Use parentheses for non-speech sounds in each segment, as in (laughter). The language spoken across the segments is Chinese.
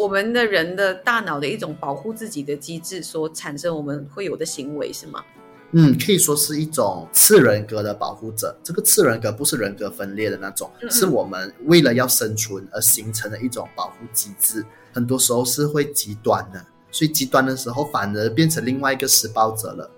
我们的人的大脑的一种保护自己的机制所产生我们会有的行为，是吗？嗯，可以说是一种次人格的保护者。这个次人格不是人格分裂的那种，是我们为了要生存而形成的一种保护机制。很多时候是会极端的，所以极端的时候反而变成另外一个施暴者了。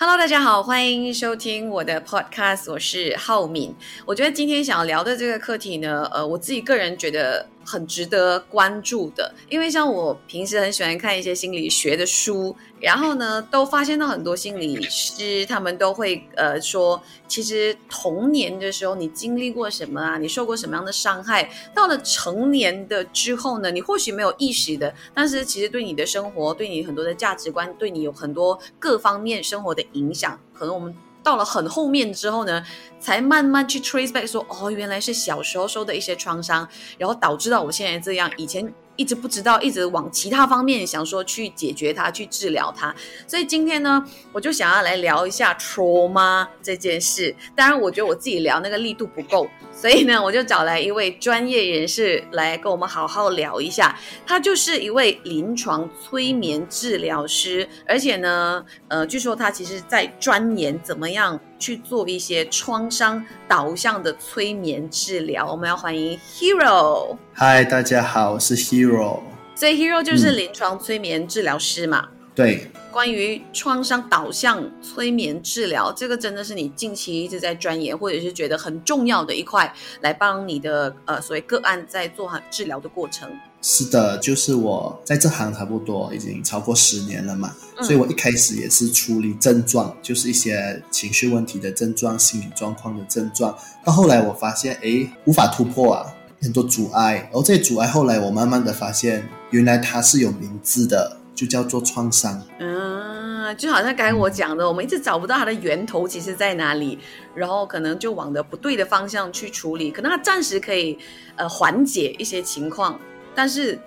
Hello，大家好，欢迎收听我的 Podcast，我是浩敏。我觉得今天想要聊的这个课题呢，呃，我自己个人觉得。很值得关注的，因为像我平时很喜欢看一些心理学的书，然后呢，都发现到很多心理师他们都会呃说，其实童年的时候你经历过什么啊，你受过什么样的伤害，到了成年的之后呢，你或许没有意识的，但是其实对你的生活，对你很多的价值观，对你有很多各方面生活的影响，可能我们。到了很后面之后呢，才慢慢去 trace back，说哦，原来是小时候受的一些创伤，然后导致到我现在这样。以前。一直不知道，一直往其他方面想说去解决它，去治疗它。所以今天呢，我就想要来聊一下创伤这件事。当然，我觉得我自己聊那个力度不够，所以呢，我就找来一位专业人士来跟我们好好聊一下。他就是一位临床催眠治疗师，而且呢，呃，据说他其实在钻研怎么样。去做一些创伤导向的催眠治疗。我们要欢迎 Hero。嗨，大家好，我是 Hero。所以 Hero 就是临床催眠治疗师嘛？对。关于创伤导向催眠治疗，这个真的是你近期一直在钻研，或者是觉得很重要的一块，来帮你的呃所谓个案在做好治疗的过程。是的，就是我在这行差不多已经超过十年了嘛，所以我一开始也是处理症状，就是一些情绪问题的症状、心理状况的症状。到后来我发现，哎，无法突破啊，很多阻碍。而这些阻碍后来我慢慢的发现，原来它是有名字的，就叫做创伤。嗯，就好像刚才我讲的，我们一直找不到它的源头其实在哪里，然后可能就往的不对的方向去处理，可能它暂时可以呃缓解一些情况。但是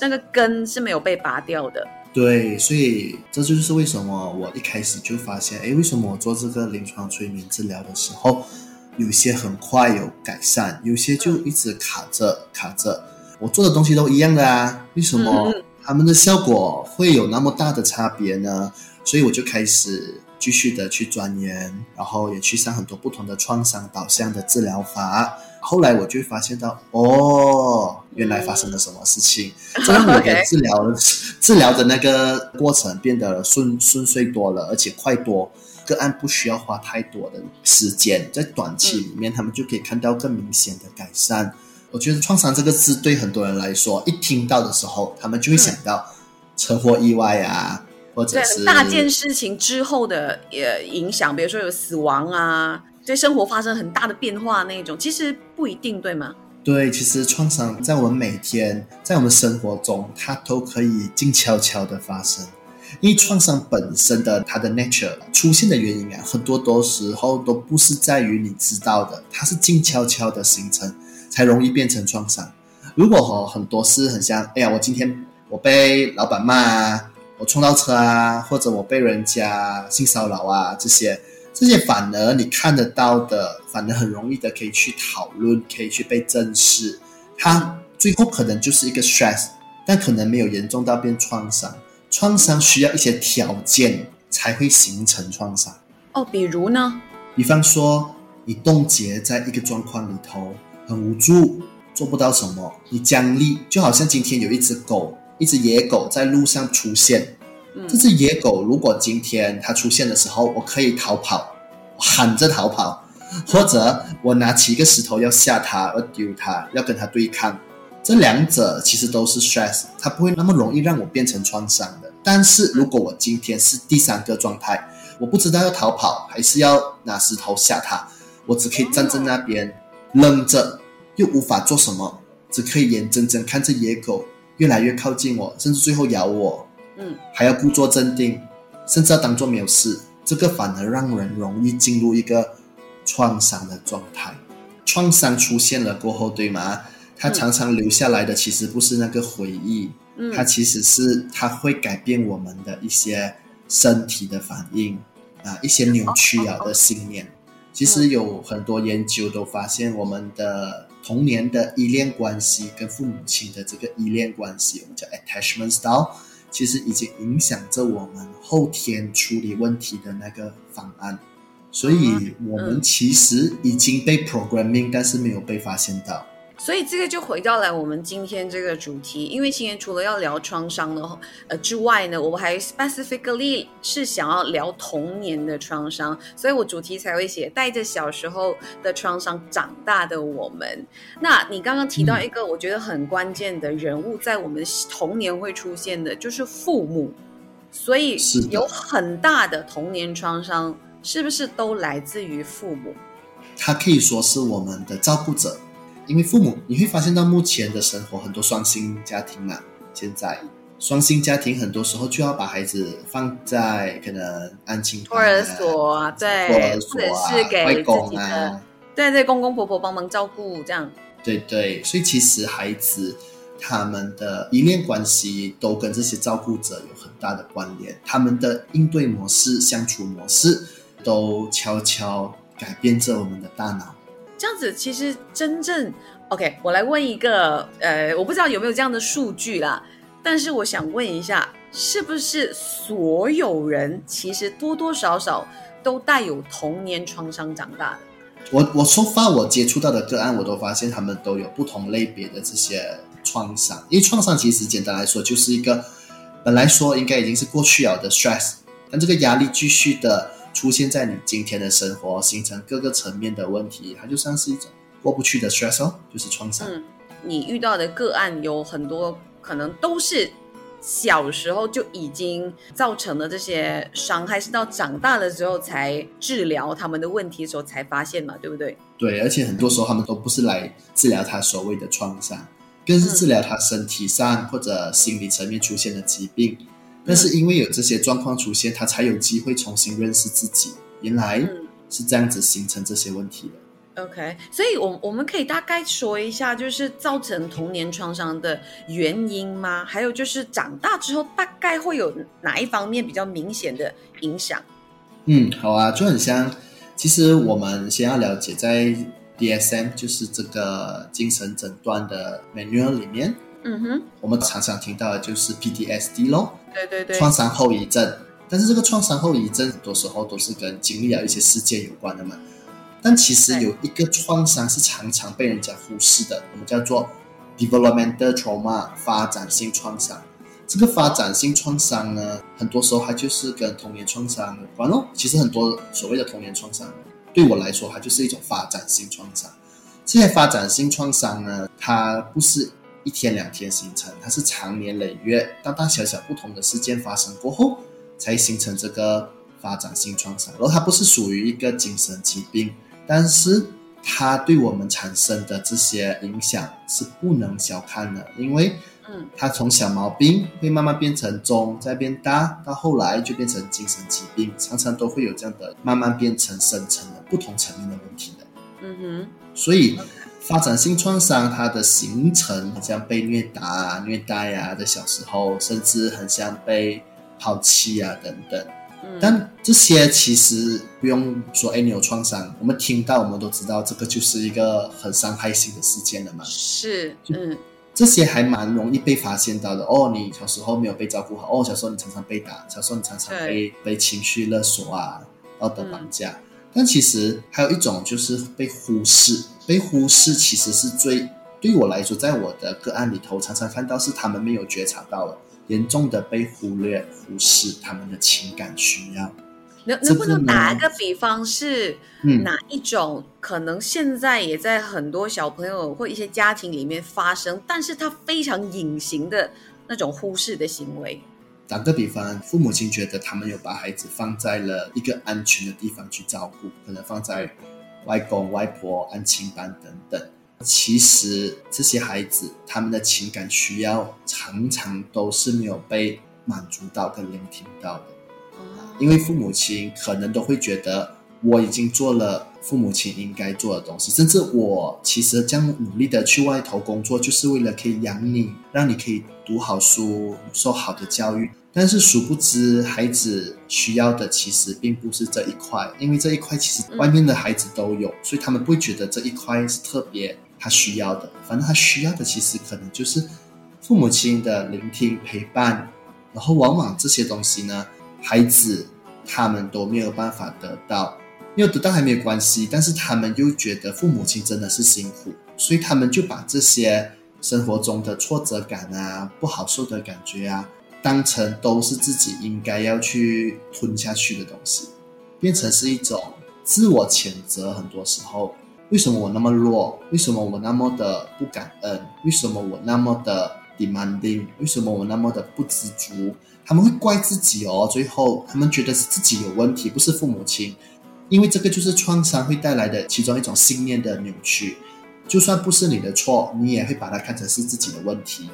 那个根是没有被拔掉的。对，所以这就是为什么我一开始就发现，哎，为什么我做这个临床催眠治疗的时候，有些很快有改善，有些就一直卡着卡着。我做的东西都一样的啊，为什么他们的效果会有那么大的差别呢？所以我就开始继续的去钻研，然后也去上很多不同的创伤导向的治疗法。后来我就发现到，哦，原来发生了什么事情，这让我的治疗治疗的那个过程变得顺顺遂多了，而且快多，个案不需要花太多的时间，在短期里面他们就可以看到更明显的改善。我觉得创伤这个字对很多人来说，一听到的时候，他们就会想到车祸意外啊，或者是大件事情之后的呃影响，比如说有死亡啊。对生活发生很大的变化那种，其实不一定，对吗？对，其实创伤在我们每天在我们生活中，它都可以静悄悄的发生。因为创伤本身的它的 nature 出现的原因啊，很多多时候都不是在于你知道的，它是静悄悄的形成，才容易变成创伤。如果和很多事很像，哎呀，我今天我被老板骂啊，我冲到车啊，或者我被人家性骚扰啊，这些。这些反而你看得到的，反而很容易的可以去讨论，可以去被正视。它最后可能就是一个 stress，但可能没有严重到变创伤。创伤需要一些条件才会形成创伤。哦，比如呢？比方说你冻结在一个状况里头，很无助，做不到什么，你僵立，就好像今天有一只狗，一只野狗在路上出现。这只野狗如果今天它出现的时候，我可以逃跑，喊着逃跑，或者我拿起一个石头要吓它，要丢它，要跟它对抗。这两者其实都是 stress，它不会那么容易让我变成创伤的。但是如果我今天是第三个状态，我不知道要逃跑还是要拿石头吓它，我只可以站在那边愣着，又无法做什么，只可以眼睁睁看着野狗越来越靠近我，甚至最后咬我。嗯，还要故作镇定，甚至要当做没有事，这个反而让人容易进入一个创伤的状态。创伤出现了过后，对吗？它常常留下来的其实不是那个回忆，它其实是它会改变我们的一些身体的反应啊，一些扭曲了的信念。其实有很多研究都发现，我们的童年的依恋关系跟父母亲的这个依恋关系，我们叫 attachment style，其实已经影响着我们后天处理问题的那个方案。所以，我们其实已经被 programming，但是没有被发现到。所以这个就回到了我们今天这个主题，因为今天除了要聊创伤的呃之外呢，我还 specifically 是想要聊童年的创伤，所以我主题才会写带着小时候的创伤长大的我们。那你刚刚提到一个我觉得很关键的人物，在我们童年会出现的就是父母，所以有很大的童年创伤，是不是都来自于父母？他可以说是我们的照顾者。因为父母，你会发现到目前的生活很多双薪家庭嘛，现在双薪家庭很多时候就要把孩子放在可能安亲托儿所啊，对，托儿所啊，外公啊，对对，公公婆婆帮忙照顾这样。对对，所以其实孩子他们的依恋关系都跟这些照顾者有很大的关联，他们的应对模式、相处模式都悄悄改变着我们的大脑。这样子其实真正 OK，我来问一个，呃，我不知道有没有这样的数据啦，但是我想问一下，是不是所有人其实多多少少都带有童年创伤长大的？我我说发我接触到的个案，我都发现他们都有不同类别的这些创伤，因为创伤其实简单来说就是一个本来说应该已经是过去了的 stress，但这个压力继续的。出现在你今天的生活，形成各个层面的问题，它就像是一种过不去的 stress 哦，就是创伤。嗯，你遇到的个案有很多，可能都是小时候就已经造成了这些伤害，是到长大了之后才治疗他们的问题的时候才发现嘛，对不对？对，而且很多时候他们都不是来治疗他所谓的创伤，更是治疗他身体上或者心理层面出现的疾病。但是因为有这些状况出现，他才有机会重新认识自己，原来是这样子形成这些问题的。OK，所以，我我们可以大概说一下，就是造成童年创伤的原因吗？还有就是长大之后，大概会有哪一方面比较明显的影响？嗯，好啊，就很像。其实我们先要了解，在 DSM 就是这个精神诊断的 manual 里面。嗯哼，我们常常听到的就是 PTSD 咯，对对对，创伤后遗症。但是这个创伤后遗症很多时候都是跟经历了一些事件有关的嘛。但其实有一个创伤是常常被人家忽视的，我们叫做 developmental trauma 发展性创伤。这个发展性创伤呢，很多时候它就是跟童年创伤有关咯。其实很多所谓的童年创伤，对我来说，它就是一种发展性创伤。这些发展性创伤呢，它不是。一天两天形成，它是长年累月，大大小小不同的事件发生过后，才形成这个发展性创伤。然后它不是属于一个精神疾病，但是它对我们产生的这些影响是不能小看的，因为，嗯，它从小毛病会慢慢变成中，再变大，到后来就变成精神疾病，常常都会有这样的慢慢变成深层的不同层面的问题的。嗯哼，所以。发展性创伤，它的形成很像被虐打啊、虐待啊，在小时候，甚至很像被抛弃啊等等。但这些其实不用说，哎，你有创伤，我们听到我们都知道，这个就是一个很伤害性的事件了嘛。是，嗯，这些还蛮容易被发现到的。哦，你小时候没有被照顾好，哦，小时候你常常被打，小时候你常常被被情绪勒索啊，道德绑架。但其实还有一种就是被忽视。被忽视其实是最对我来说，在我的个案里头，常常看到是他们没有觉察到了严重的被忽略、忽视他们的情感需要。能能不能打一个比方，是哪一种可能现在也在很多小朋友或一些家庭里面发生，但是他非常隐形的那种忽视的行为？打个比方，父母亲觉得他们有把孩子放在了一个安全的地方去照顾，可能放在。外公外婆、安亲班等等，其实这些孩子他们的情感需要常常都是没有被满足到跟聆听到的，因为父母亲可能都会觉得我已经做了父母亲应该做的东西，甚至我其实这样努力的去外头工作，就是为了可以养你，让你可以读好书、受好的教育。但是殊不知，孩子需要的其实并不是这一块，因为这一块其实外面的孩子都有，所以他们不会觉得这一块是特别他需要的，反正他需要的其实可能就是父母亲的聆听陪伴，然后往往这些东西呢，孩子他们都没有办法得到，没有得到还没有关系，但是他们又觉得父母亲真的是辛苦，所以他们就把这些生活中的挫折感啊、不好受的感觉啊，当成都是自己应该要去吞下去的东西，变成是一种自我谴责，很多时候。为什么我那么弱？为什么我那么的不感恩？为什么我那么的 demanding？为什么我那么的不知足？他们会怪自己哦，最后他们觉得是自己有问题，不是父母亲，因为这个就是创伤会带来的其中一种信念的扭曲。就算不是你的错，你也会把它看成是自己的问题。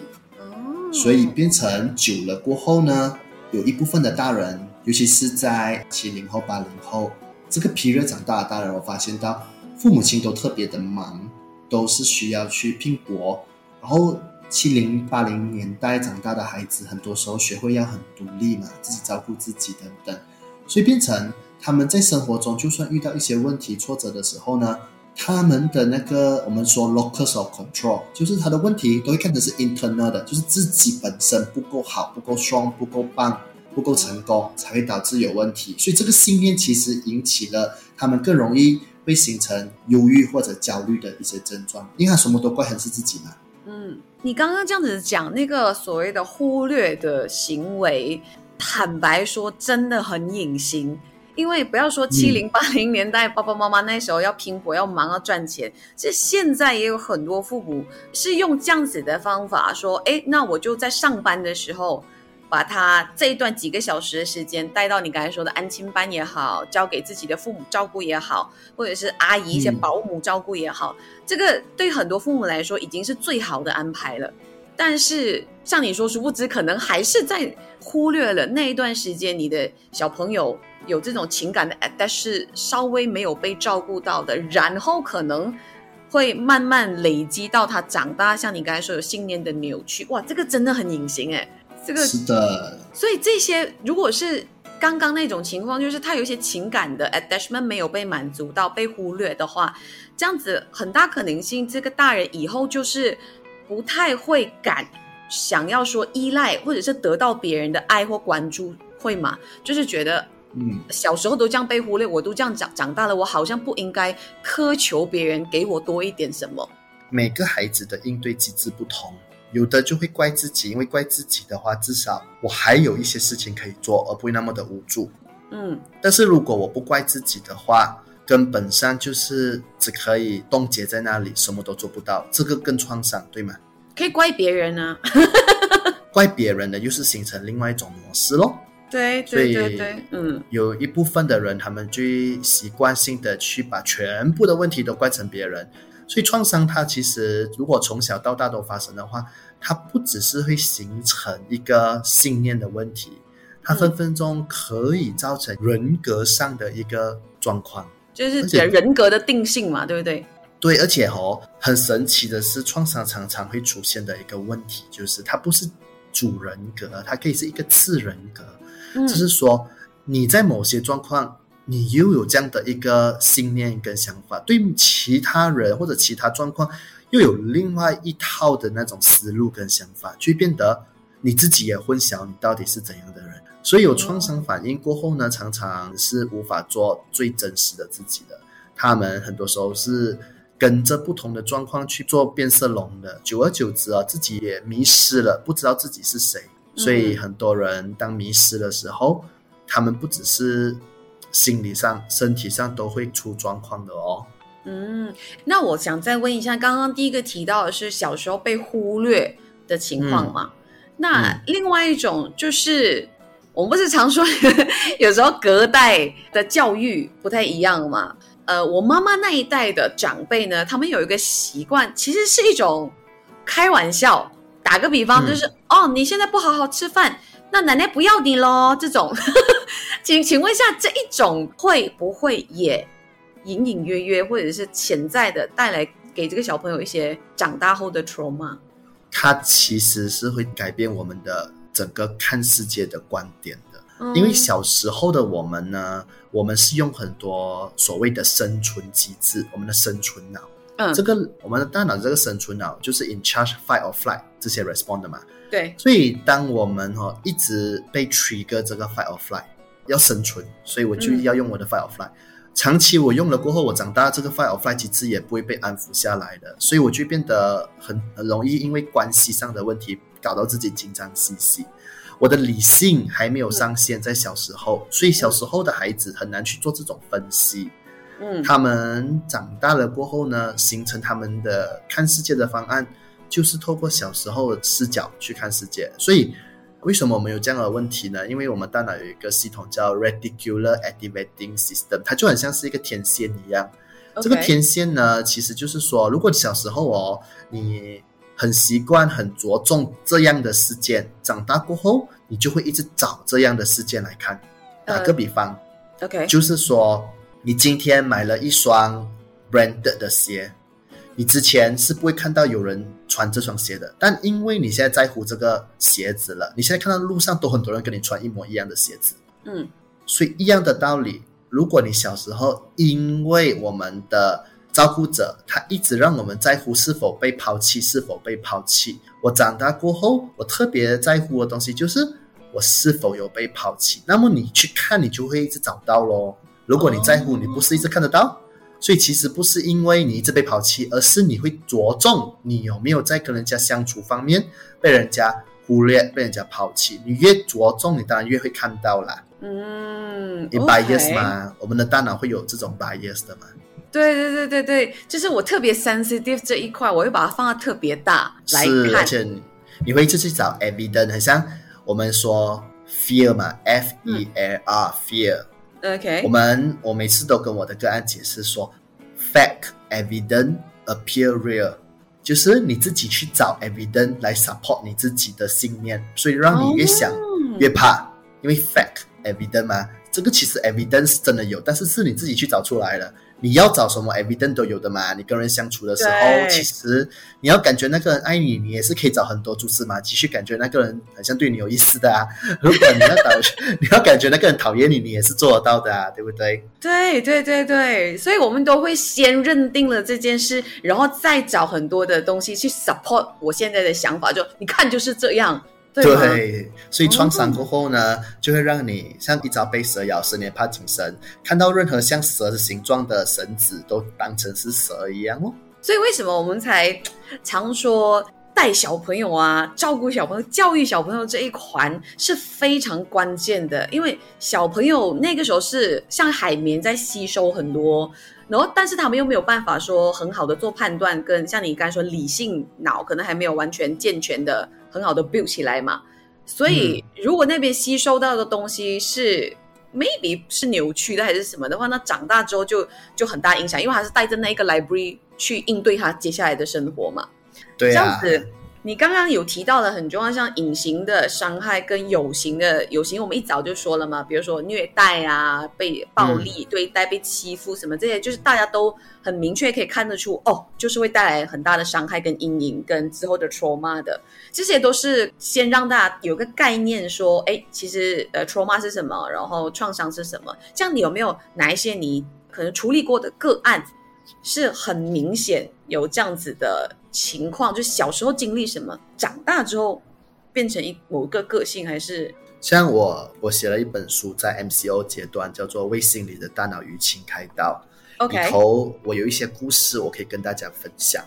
所以变成久了过后呢，有一部分的大人，尤其是在七零后、八零后这个皮热长大的大人，我发现到。父母亲都特别的忙，都是需要去拼搏。然后七零八零年代长大的孩子，很多时候学会要很独立嘛，自己照顾自己等等，所以变成他们在生活中，就算遇到一些问题挫折的时候呢，他们的那个我们说 locus of control，就是他的问题都会看成是 internal 的，就是自己本身不够好、不够 strong、不够棒、不够成功，才会导致有问题。所以这个信念其实引起了他们更容易。会形成忧郁或者焦虑的一些症状，因为他什么都怪成是自己嘛。嗯，你刚刚这样子讲那个所谓的忽略的行为，坦白说真的很隐形。因为不要说七零八零年代爸爸妈妈那时候要拼搏要忙要赚钱，其实现在也有很多父母是用这样子的方法说：哎，那我就在上班的时候。把他这一段几个小时的时间带到你刚才说的安亲班也好，交给自己的父母照顾也好，或者是阿姨一些保姆照顾也好，这个对很多父母来说已经是最好的安排了。但是像你说，殊不知可能还是在忽略了那一段时间，你的小朋友有这种情感的，但是稍微没有被照顾到的，然后可能会慢慢累积到他长大，像你刚才说有信念的扭曲，哇，这个真的很隐形哎。这个是的，所以这些如果是刚刚那种情况，就是他有一些情感的 attachment 没有被满足到、被忽略的话，这样子很大可能性，这个大人以后就是不太会敢想要说依赖，或者是得到别人的爱或关注，会吗？就是觉得，嗯，小时候都这样被忽略，我都这样长长大了，我好像不应该苛求别人给我多一点什么。每个孩子的应对机制不同。有的就会怪自己，因为怪自己的话，至少我还有一些事情可以做，而不会那么的无助。嗯，但是如果我不怪自己的话，根本上就是只可以冻结在那里，什么都做不到，这个更创伤，对吗？可以怪别人啊，(laughs) 怪别人的又是形成另外一种模式咯。对对对对，嗯，有一部分的人，他们最习惯性的去把全部的问题都怪成别人。所以创伤它其实如果从小到大都发生的话，它不只是会形成一个信念的问题，它分分钟可以造成人格上的一个状况，就是人格的定性嘛，对不对？对，而且哦，很神奇的是，创伤常常会出现的一个问题，就是它不是主人格，它可以是一个次人格，就是说你在某些状况。你又有这样的一个信念跟想法，对其他人或者其他状况，又有另外一套的那种思路跟想法，就变得你自己也混淆，你到底是怎样的人。所以有创伤反应过后呢，常常是无法做最真实的自己的。他们很多时候是跟着不同的状况去做变色龙的，久而久之啊，自己也迷失了，不知道自己是谁。所以很多人当迷失的时候，他们不只是。心理上、身体上都会出状况的哦。嗯，那我想再问一下，刚刚第一个提到的是小时候被忽略的情况嘛？那另外一种就是，我们不是常说 (laughs) 有时候隔代的教育不太一样嘛？呃，我妈妈那一代的长辈呢，他们有一个习惯，其实是一种开玩笑。打个比方，就是哦，你现在不好好吃饭。那奶奶不要你喽，这种，(laughs) 请请问一下，这一种会不会也隐隐约约或者是潜在的带来给这个小朋友一些长大后的 trauma？它其实是会改变我们的整个看世界的观点的，因为小时候的我们呢，我们是用很多所谓的生存机制，我们的生存脑，嗯，这个我们的大脑这个生存脑就是 in charge fight or flight 这些 respond 的嘛。对，所以当我们哈、哦、一直被 trigger 这个 fight or flight 要生存，所以我就嗯要用我的 fight or flight。长期我用了过后，我长大这个 fight or flight 机制也不会被安抚下来的，所以我就变得很很容易因为关系上的问题搞到自己紧张兮兮。我的理性还没有上线，在小时候，所以小时候的孩子很难去做这种分析。嗯，他们长大了过后呢，形成他们的看世界的方案，就是透过小时候的视角去看世界。所以，为什么我们有这样的问题呢？因为我们大脑有一个系统叫 Reticular Activating System，它就很像是一个天线一样。这个天线呢，其实就是说，如果你小时候哦，你很习惯、很着重这样的事件，长大过后，你就会一直找这样的事件来看。打个呃比方，OK，就是说，你今天买了一双 branded 的鞋，你之前是不会看到有人穿这双鞋的，但因为你现在在乎这个鞋子了，你现在看到路上都很多人跟你穿一模一样的鞋子，嗯。所以一样的道理，如果你小时候因为我们的照顾者他一直让我们在乎是否被抛弃，是否被抛弃，我长大过后，我特别在乎的东西就是我是否有被抛弃。那么你去看，你就会一直找到咯。如果你在乎，哦你不是一直看得到。所以其实不是因为你一直被抛弃，而是你会着重你有没有在跟人家相处方面被人家忽略、被人家抛弃。你越着重，你当然越会看到啦。嗯你 bias 嘛我们的大脑会有这种 bias 的嘛？对对对对对，就是我特别 sensitive 这一块，我会把它放到特别大来是，而看。且你你会一直去找 evidence，很像我们说 fear 嘛，f e l r fear。OK，我们我每次都跟我的个案解释说，fact evidence appear real，就是你自己去找 evidence 来 support 你自己的信念，所以让你越想哦越怕，因为 fact evidence 嘛，这个其实 evidence 真的有，但是是你自己去找出来的。你要找什么 evidence 都有的嘛。你跟人相处的时候，其实你要感觉那个人爱你，你也是可以找很多蛛丝马迹去感觉那个人好像对你有意思的啊。(laughs) 如果你要找，你要感觉那个人讨厌你，你也是做得到的啊，对不对？对对对对，所以我们都会先认定了这件事，然后再找很多的东西去 support 我现在的想法。就你看就是这样，对？对，所以创伤过后呢，就会让你像一朝被蛇咬，十年怕井绳，看到任何像蛇的形状的绳子都当成是蛇一样哦。所以为什么我们才常说带小朋友啊、照顾小朋友、教育小朋友这一环是非常关键的？因为小朋友那个时候是像海绵在吸收很多，然后但是他们又没有办法说很好的做判断，跟像你刚才说理性脑可能还没有完全健全的很好的 build 起来嘛。所以如果那边吸收到的东西是 maybe 是扭曲的还是什么的话，那长大之后就就很大影响，因为他是带着那一个 library 去应对他接下来的生活嘛。对啊，这样子，你刚刚有提到的很重要，像隐形的伤害跟有形的，有形我们一早就说了嘛，比如说虐待啊、被暴力对待、被欺负什么这些，就是大家都很明确可以看得出，哦，就是会带来很大的伤害跟阴影，跟之后的 trauma 的，这些都是先让大家有个概念，说，哎，其实呃 trauma 是什么，然后创伤是什么，这样你有没有哪一些你可能处理过的个案？是很明显有这样子的情况，就小时候经历什么，长大之后变成一某个个性，还是像我，我写了一本书，在 MCO 阶段叫做《为心理的大脑淤青开刀》OK？里头我有一些故事，我可以跟大家分享。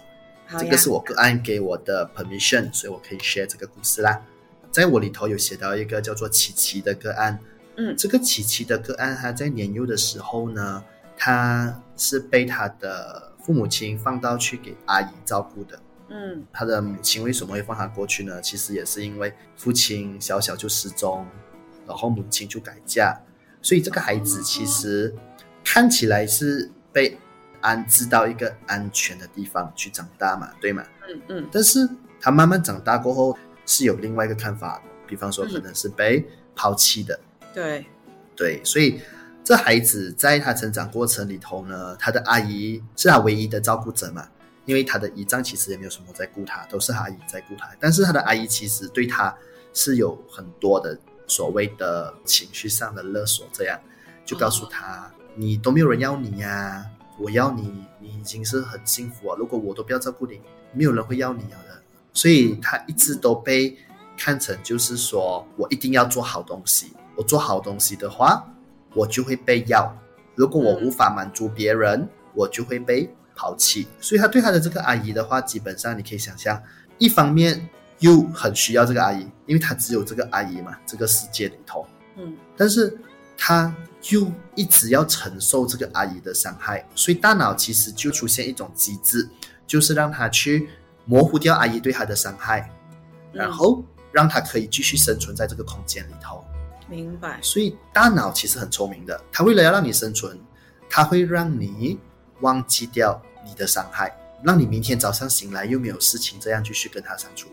这个是我个案给我的 permission，所以我可以 share 这个故事啦。在我里头有写到一个叫做琪琪的个案，嗯这个琪琪的个案，他在年幼的时候呢，他是被他的父母亲放到去给阿姨照顾的。嗯他的母亲为什么会放他过去呢？其实也是因为父亲小小就失踪，然后母亲就改嫁，所以这个孩子其实看起来是被安置到一个安全的地方去长大嘛，对吗？嗯嗯但是他慢慢长大过后是有另外一个看法的，比方说可能是被抛弃的，对，对，所以这孩子在他成长过程里头呢，他的阿姨是他唯一的照顾者嘛，因为他的姨丈其实也没有什么在顾他，都是他阿姨在顾他。但是他的阿姨其实对他是有很多的所谓的情绪上的勒索，这样就告诉他、你都没有人要你呀、我要你，你已经是很幸福啊。如果我都不要照顾你，没有人会要你了的。所以他一直都被看成就是说我一定要做好东西，我做好东西的话，我就会被要。如果我无法满足别人，我就会被抛弃。所以他对他的这个阿姨的话，基本上你可以想象，一方面又很需要这个阿姨，因为他只有这个阿姨嘛，这个世界里头，嗯，但是他又一直要承受这个阿姨的伤害，所以大脑其实就出现一种机制，就是让他去模糊掉阿姨对他的伤害，然后让他可以继续生存在这个空间里头。明白。所以大脑其实很聪明的，它为了要让你生存，它会让你忘记掉你的伤害，让你明天早上醒来又没有事情，这样继续跟他相处。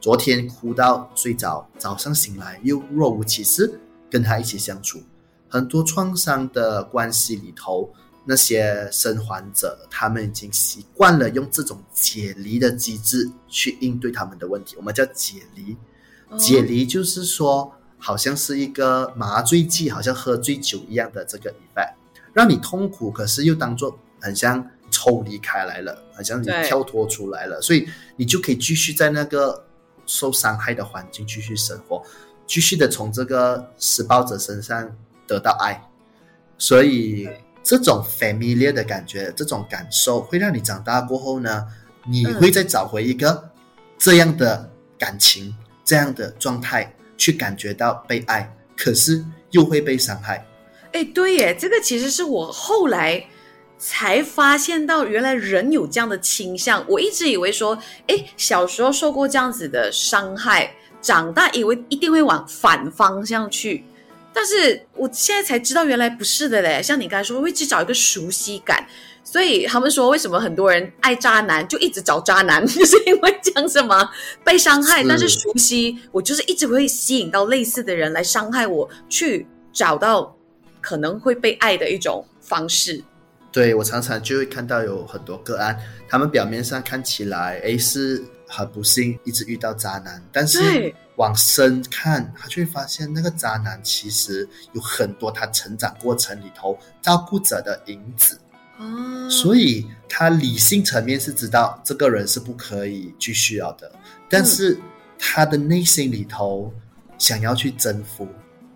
昨天哭到睡着，早上醒来又若无其事跟他一起相处。很多创伤的关系里头，那些生还者他们已经习惯了用这种解离的机制去应对他们的问题。我们叫解离，解离就是说。好像是一个麻醉剂，好像喝醉酒一样的这个 effect，让你痛苦，可是又当做很像抽离开来了，好像你跳脱出来了，所以你就可以继续在那个受伤害的环境继续生活，继续的从这个施暴者身上得到爱，所以这种 familiar 的感觉，这种感受会让你长大过后呢，你会再找回一个这样的感情，这样的状态。去感觉到被爱，可是又会被伤害。哎，对耶，这个其实是我后来才发现到，原来人有这样的倾向。我一直以为说，哎，小时候受过这样子的伤害，长大以为一定会往反方向去，但是我现在才知道，原来不是的嘞。像你刚才说，会去找一个熟悉感。所以他们说，为什么很多人爱渣男，就一直找渣男，(laughs) 就是因为讲什么被伤害，但是熟悉，我就是一直会吸引到类似的人来伤害我，去找到可能会被爱的一种方式。对我常常就会看到有很多个案，他们表面上看起来哎是很不幸，一直遇到渣男，但是往深看，他就会发现那个渣男其实有很多他成长过程里头照顾者的影子。哦，所以他理性层面是知道这个人是不可以继续了的，但是他的内心里头想要去征服，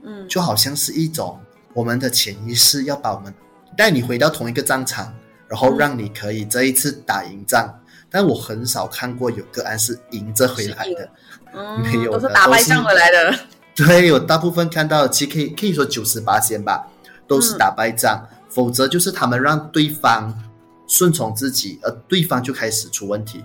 嗯，就好像是一种我们的潜意识要把我们带你回到同一个战场，然后让你可以这一次打赢仗。但我很少看过有个案是赢着回来的，(laughs) 没有，都是打败仗回来的。对，我大部分看到，其实可以可以说九十八先吧，都是打败仗。否则就是他们让对方顺从自己，而对方就开始出问题。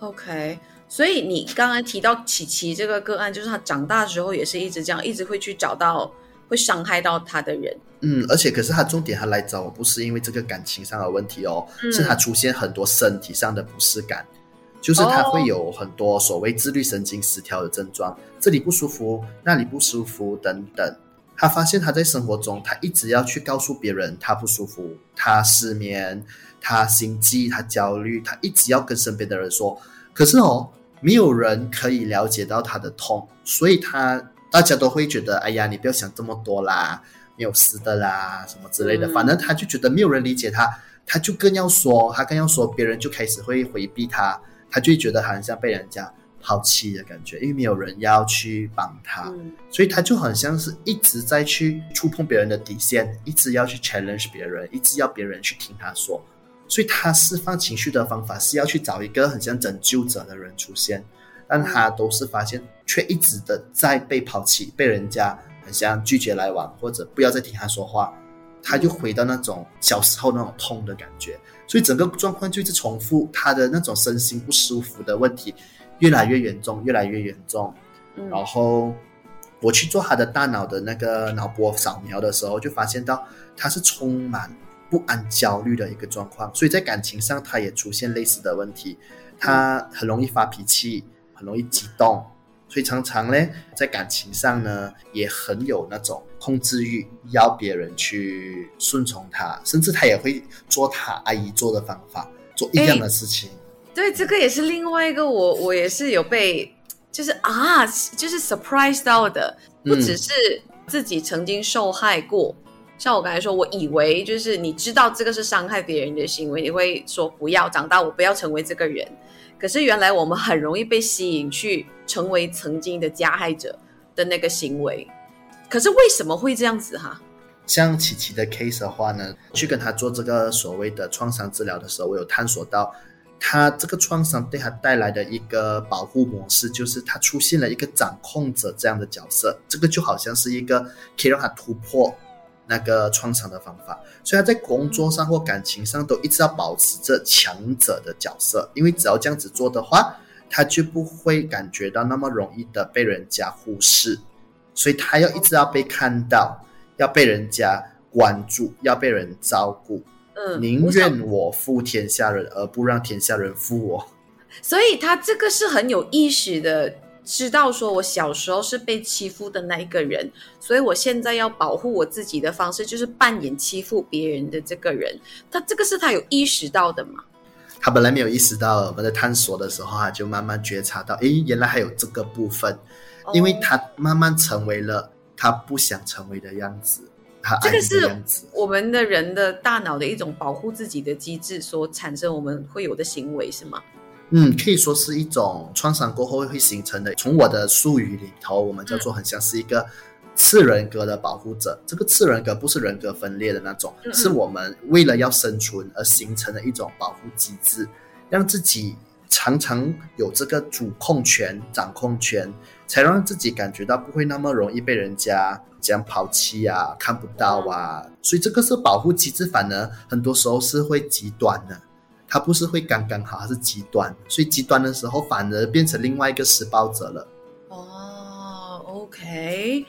OK，所以你刚刚提到琪琪这个个案，就是他长大之后也是一直这样，一直会去找到会伤害到他的人。嗯，而且可是他重点，他来找我不是因为这个感情上的问题哦，是他出现很多身体上的不适感，就是他会有很多所谓自律神经失调的症状，这里不舒服，那里不舒服等等。他发现他在生活中，他一直要去告诉别人他不舒服，他失眠，他心悸，他焦虑，他一直要跟身边的人说。可是哦，没有人可以了解到他的痛，所以他大家都会觉得，哎呀，你不要想这么多啦，没有事的啦，什么之类的。反正他就觉得没有人理解他，他就更要说，他更要说，别人就开始会回避他，他就觉得好像被人家。抛弃的感觉，因为没有人要去帮他，所以他就很像是一直在去触碰别人的底线，一直要去 challenge 别人，一直要别人去听他说。所以他释放情绪的方法是要去找一个很像拯救者的人出现，但他都是发现却一直的在被抛弃，被人家很像拒绝来往，或者不要再听他说话，他就回到那种小时候那种痛的感觉。所以整个状况就一直重复他的那种身心不舒服的问题。越来越严重，越来越严重。然后我去做他的大脑的那个脑波扫描的时候，就发现到他是充满不安、焦虑的一个状况。所以在感情上，他也出现类似的问题。他很容易发脾气，很容易激动，所以常常呢，在感情上呢，也很有那种控制欲，要别人去顺从他，甚至他也会做他阿姨做的方法，做一样的事情。对，这个也是另外一个，我我也是有被，就是啊，就是 surprise 到的，不只是自己曾经受害过，像我刚才说，我以为就是你知道这个是伤害别人的行为，你会说不要长大，我不要成为这个人。可是原来我们很容易被吸引去成为曾经的加害者的那个行为。可是为什么会这样子哈？像琪琪的 case 的话呢，去跟他做这个所谓的创伤治疗的时候，我有探索到，他这个创伤对他带来的一个保护模式，就是他出现了一个掌控者这样的角色，这个就好像是一个可以让他突破那个创伤的方法，所以他在工作上或感情上都一直要保持着强者的角色，因为只要这样子做的话，他就不会感觉到那么容易的被人家忽视，所以他要一直要被看到。要被人家关注，要被人照顾，嗯，宁愿我负天下人，而不让天下人负我。(laughs) 所以他这个是很有意识的，知道说我小时候是被欺负的那一个人，所以我现在要保护我自己的方式就是扮演欺负别人的这个人。他这个是他有意识到的吗？他本来没有意识到，我们在探索的时候，他就慢慢觉察到，诶，原来还有这个部分，因为他慢慢成为了。他不想成为的样子，他这个是我们的人的大脑的一种保护自己的机制所产生，我们会有的行为是吗？嗯，可以说是一种创伤过后会形成的。从我的术语里头，我们叫做很像是一个次人格的保护者。这个次人格不是人格分裂的那种，是我们为了要生存而形成的一种保护机制，让自己常常有这个主控权、掌控权。才让自己感觉到不会那么容易被人家这样抛弃啊，看不到啊，所以这个是保护机制，反而很多时候是会极端的，它不是会刚刚好，它是极端，所以极端的时候反而变成另外一个施暴者了。哦，OK，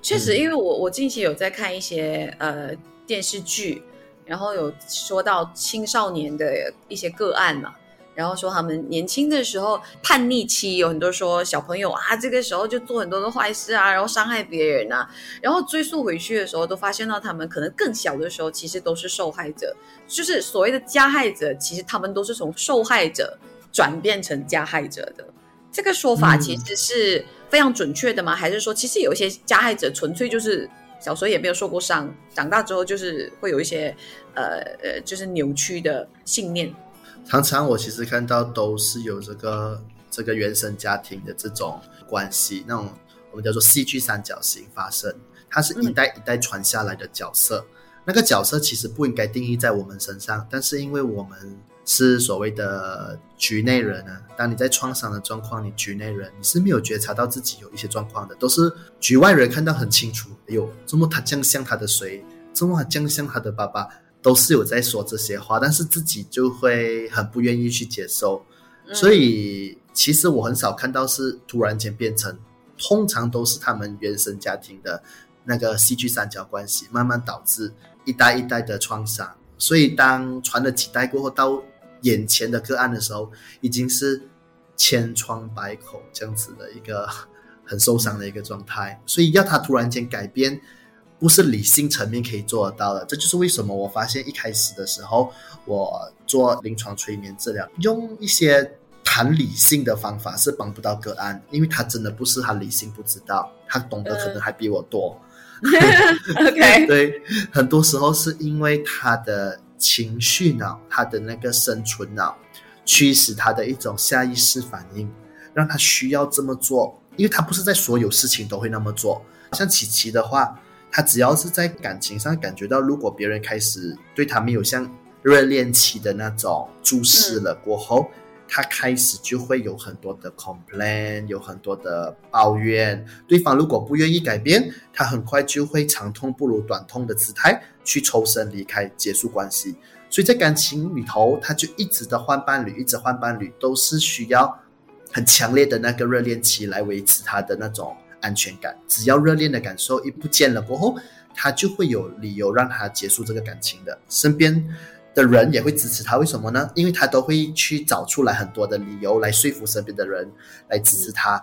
确实，因为我我近期有在看一些呃电视剧，然后有说到青少年的一些个案嘛。然后说他们年轻的时候叛逆期，有很多说小朋友啊，这个时候就做很多的坏事啊，然后伤害别人啊，然后追溯回去的时候，都发现到他们可能更小的时候其实都是受害者，就是所谓的加害者，其实他们都是从受害者转变成加害者的。这个说法其实是非常准确的吗？还是说其实有一些加害者纯粹就是小时候也没有受过伤，长大之后就是会有一些呃呃，就是扭曲的信念？常常我其实看到都是有这个这个原生家庭的这种关系，那种我们叫做戏剧三角形发生，它是一代一代传下来的角色。那个角色其实不应该定义在我们身上，但是因为我们是所谓的局内人呢，当你在创伤的状况，你局内人你是没有觉察到自己有一些状况的，都是局外人看到很清楚。哎呦，这么他这样像他的谁？这么他将像他的爸爸？都是有在说这些话，但是自己就会很不愿意去接受，所以其实我很少看到是突然间变成，通常都是他们原生家庭的那个戏剧三角关系，慢慢导致一代一代的创伤。所以当传了几代过后，到眼前的个案的时候，已经是千疮百孔这样子的一个很受伤的一个状态。所以要他突然间改变。不是理性层面可以做得到的，这就是为什么我发现一开始的时候，我做临床催眠治疗，用一些谈理性的方法是帮不到个案，因为他真的不是他理性不知道，他懂得可能还比我多。(laughs) (laughs) OK，对，很多时候是因为他的情绪脑，他的那个生存脑，驱使他的一种下意识反应，让他需要这么做，因为他不是在所有事情都会那么做。像琪琪的话。他只要是在感情上感觉到，如果别人开始对他没有像热恋期的那种注视了过后，他开始就会有很多的 complain，有很多的抱怨。对方如果不愿意改变，他很快就会长痛不如短痛的姿态去抽身离开，结束关系。所以在感情里头，他就一直的换伴侣，一直换伴侣，都是需要很强烈的那个热恋期来维持他的那种。安全感，只要热恋的感受一不见了过后，他就会有理由让他结束这个感情的。身边的人也会支持他，为什么呢？因为他都会去找出来很多的理由来说服身边的人来支持他，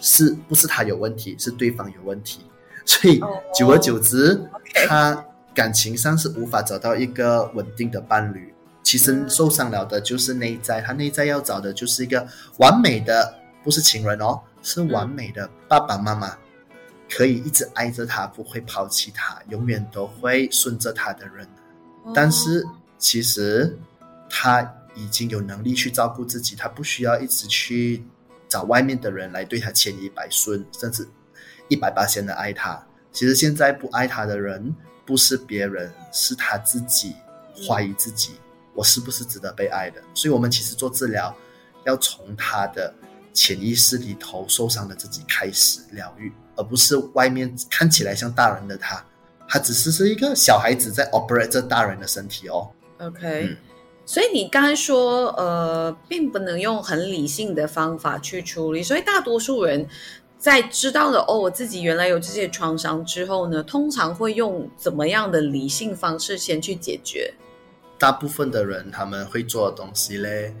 是不是他有问题，是对方有问题？所以久而久之，他感情上是无法找到一个稳定的伴侣。其实受伤了的就是内在，他内在要找的就是一个完美的，不是情人哦。是完美的爸爸妈妈，可以一直爱着他，不会抛弃他，永远都会顺着他的人。但是其实他已经有能力去照顾自己，他不需要一直去找外面的人来对他千依百顺，甚至一百八千的爱他。其实现在不爱他的人不是别人，是他自己怀疑自己，我是不是值得被爱的？所以，我们其实做治疗要从他的潜意识里头受伤的自己开始疗愈，而不是外面看起来像大人的他。他只是是一个小孩子在 operate 这大人的身体哦。OK，所以你刚才说，呃，并不能用很理性的方法去处理。所以大多数人在知道了哦，我自己原来有这些创伤之后呢，通常会用怎么样的理性方式先去解决？大部分的人他们会做的东西嘞，